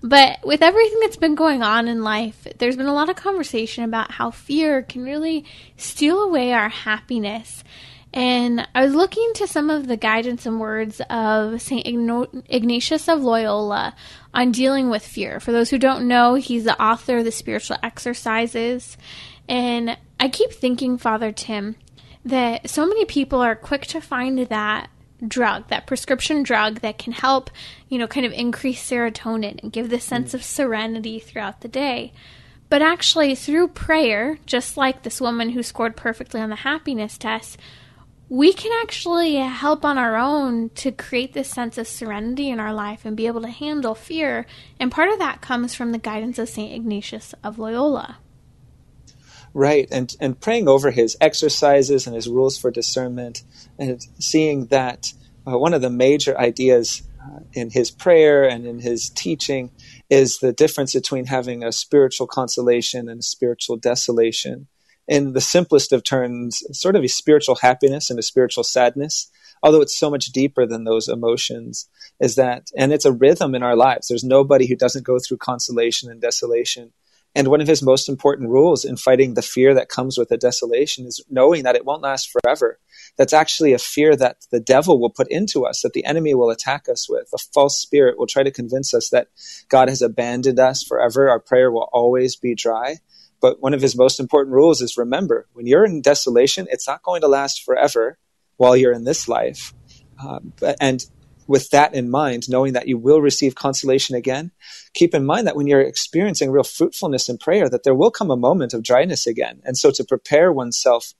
But with everything that's been going on in life, there's been a lot of conversation about how fear can really steal away our happiness. And I was looking to some of the guidance and words of St. Ignatius of Loyola on dealing with fear. For those who don't know, he's the author of the Spiritual Exercises. And I keep thinking, Father Tim, that so many people are quick to find that drug, that prescription drug that can help, you know, kind of increase serotonin and give this sense mm. of serenity throughout the day. But actually, through prayer, just like this woman who scored perfectly on the happiness test, we can actually help on our own to create this sense of serenity in our life and be able to handle fear. And part of that comes from the guidance of St. Ignatius of Loyola. Right, and, and praying over his exercises and his rules for discernment, and seeing that uh, one of the major ideas uh, in his prayer and in his teaching is the difference between having a spiritual consolation and a spiritual desolation. In the simplest of terms, sort of a spiritual happiness and a spiritual sadness, although it's so much deeper than those emotions, is that, and it's a rhythm in our lives. There's nobody who doesn't go through consolation and desolation. And one of his most important rules in fighting the fear that comes with a desolation is knowing that it won't last forever. That's actually a fear that the devil will put into us, that the enemy will attack us with. A false spirit will try to convince us that God has abandoned us forever. Our prayer will always be dry. But one of his most important rules is remember, when you're in desolation, it's not going to last forever while you're in this life. Um, and with that in mind, knowing that you will receive consolation again, keep in mind that when you're experiencing real fruitfulness in prayer, that there will come a moment of dryness again. And so to prepare oneself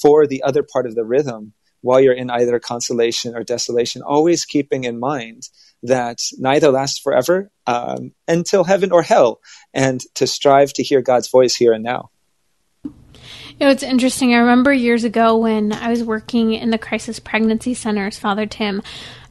for the other part of the rhythm while you're in either consolation or desolation, always keeping in mind that neither lasts forever um, until heaven or hell, and to strive to hear God's voice here and now. You know, it's interesting. I remember years ago when I was working in the crisis pregnancy centers, Father Tim,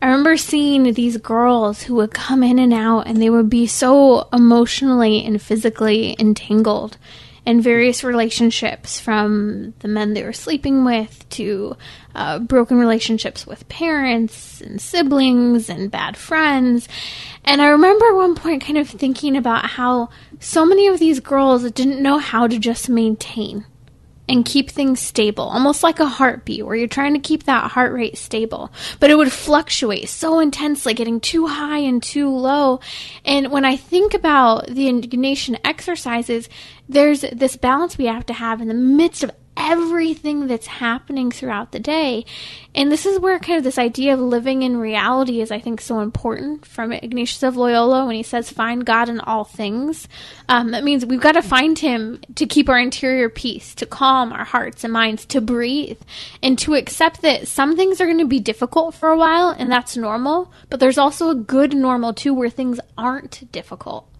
I remember seeing these girls who would come in and out and they would be so emotionally and physically entangled in various relationships from the men they were sleeping with to uh, broken relationships with parents and siblings and bad friends. And I remember at one point kind of thinking about how so many of these girls didn't know how to just maintain and keep things stable, almost like a heartbeat where you're trying to keep that heart rate stable. But it would fluctuate so intensely, getting too high and too low. And when I think about the Ignatian exercises, there's this balance we have to have in the midst of everything that's happening throughout the day. And this is where kind of this idea of living in reality is, I think, so important from Ignatius of Loyola when he says, find God in all things. Um, that means we've got to find Him to keep our interior peace, to calm our hearts and minds, to breathe, and to accept that some things are going to be difficult for a while, and that's normal. But there's also a good normal, too, where things aren't difficult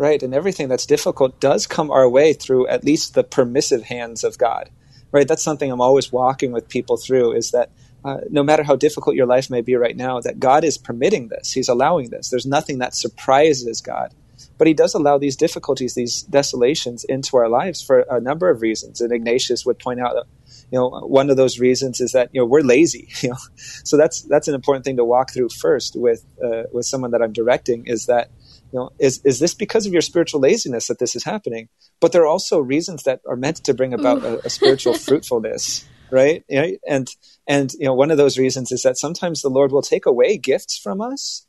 right? And everything that's difficult does come our way through at least the permissive hands of God, right? That's something I'm always walking with people through is that uh, no matter how difficult your life may be right now, that God is permitting this. He's allowing this. There's nothing that surprises God. But he does allow these difficulties, these desolations into our lives for a number of reasons. And Ignatius would point out that, you know, one of those reasons is that, you know, we're lazy, you know. So that's, that's an important thing to walk through first with, uh, with someone that I'm directing is that, you know, is, is this because of your spiritual laziness that this is happening? But there are also reasons that are meant to bring about a, a, spiritual fruitfulness, right? You know, and and you know, one of those reasons is that sometimes the Lord will take away gifts from us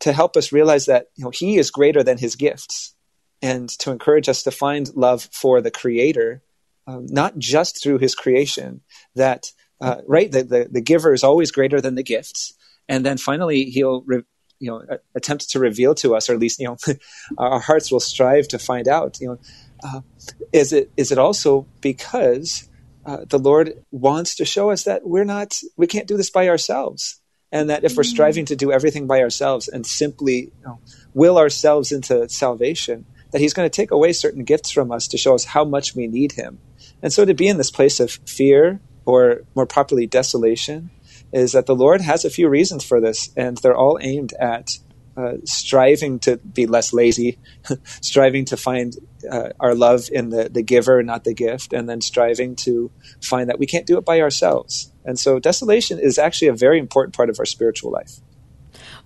to help us realize that you know He is greater than His gifts, and to encourage us to find love for the Creator, um, not just through His creation. That uh, right, the, the the giver is always greater than the gifts, and then finally He'll re- you know attempt to reveal to us, or at least you know our hearts will strive to find out. You know, uh, is it is it also because uh, the Lord wants to show us that we're not we can't do this by ourselves, and that if we're mm-hmm. striving to do everything by ourselves and simply you know, will ourselves into salvation, that He's going to take away certain gifts from us to show us how much we need Him. And so to be in this place of fear, or more properly, desolation, is that the Lord has a few reasons for this, and they're all aimed at uh, striving to be less lazy, striving to find uh, our love in the, the giver, not the gift, and then striving to find that we can't do it by ourselves. And so, desolation is actually a very important part of our spiritual life.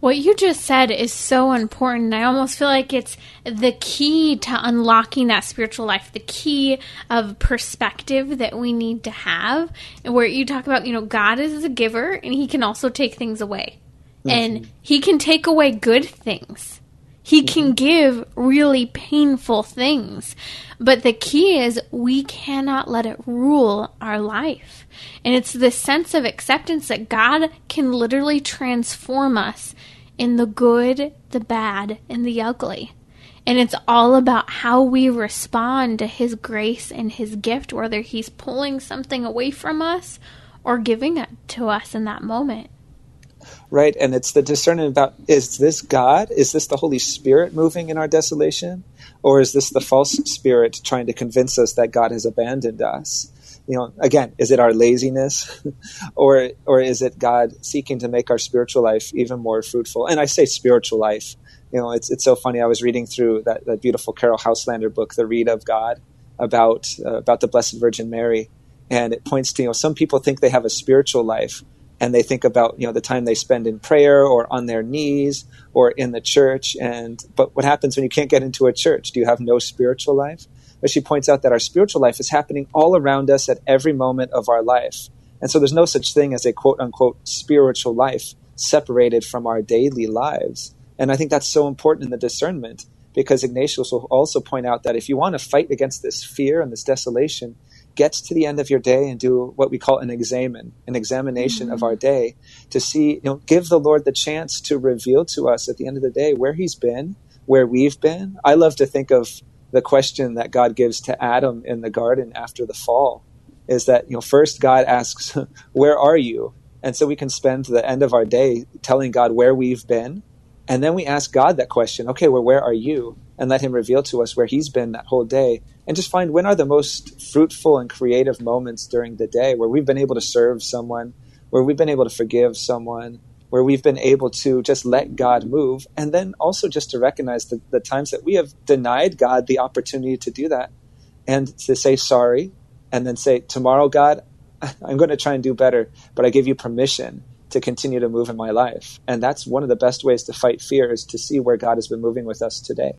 What you just said is so important. I almost feel like it's the key to unlocking that spiritual life, the key of perspective that we need to have. And where you talk about, you know, God is a giver and he can also take things away. Mm-hmm. And he can take away good things. He mm-hmm. can give really painful things. But the key is we cannot let it rule our life. And it's this sense of acceptance that God can literally transform us in the good, the bad, and the ugly. And it's all about how we respond to His grace and His gift, whether He's pulling something away from us or giving it to us in that moment right? And it's the discerning about is this God? Is this the Holy Spirit moving in our desolation? Or is this the false spirit trying to convince us that God has abandoned us? You know, again, is it our laziness or or is it God seeking to make our spiritual life even more fruitful? And I say spiritual life. You know, it's it's so funny. I was reading through that, that beautiful Caryll Houselander book, The Reed of God, about uh, about the Blessed Virgin Mary, and it points to you know some people think they have a spiritual life and they think about you know the time they spend in prayer or on their knees or in the church. And but what happens when you can't get into a church? Do you have no spiritual life? But she points out that our spiritual life is happening all around us at every moment of our life. And so there's no such thing as a quote unquote spiritual life separated from our daily lives. And i think that's so important in the discernment because ignatius will also point out that if you want to fight against this fear and this desolation get to the end of your day and do what we call an examen, an examination mm-hmm. of our day to see, you know, give the Lord the chance to reveal to us at the end of the day where He's been, where we've been. I love to think of the question that God gives to Adam in the garden after the fall is that, you know, first God asks, Where are you? And so we can spend the end of our day telling God where we've been. And then we ask God that question, okay, well, where are you? And let Him reveal to us where He's been that whole day and just find when are the most fruitful and creative moments during the day where we've been able to serve someone, where we've been able to forgive someone, where we've been able to just let God move, and then also just to recognize the, the times that we have denied God the opportunity to do that and to say sorry and then say, Tomorrow, God, I'm going to try and do better, but I give you permission to continue to move in my life. And that's one of the best ways to fight fear is to see where God has been moving with us today.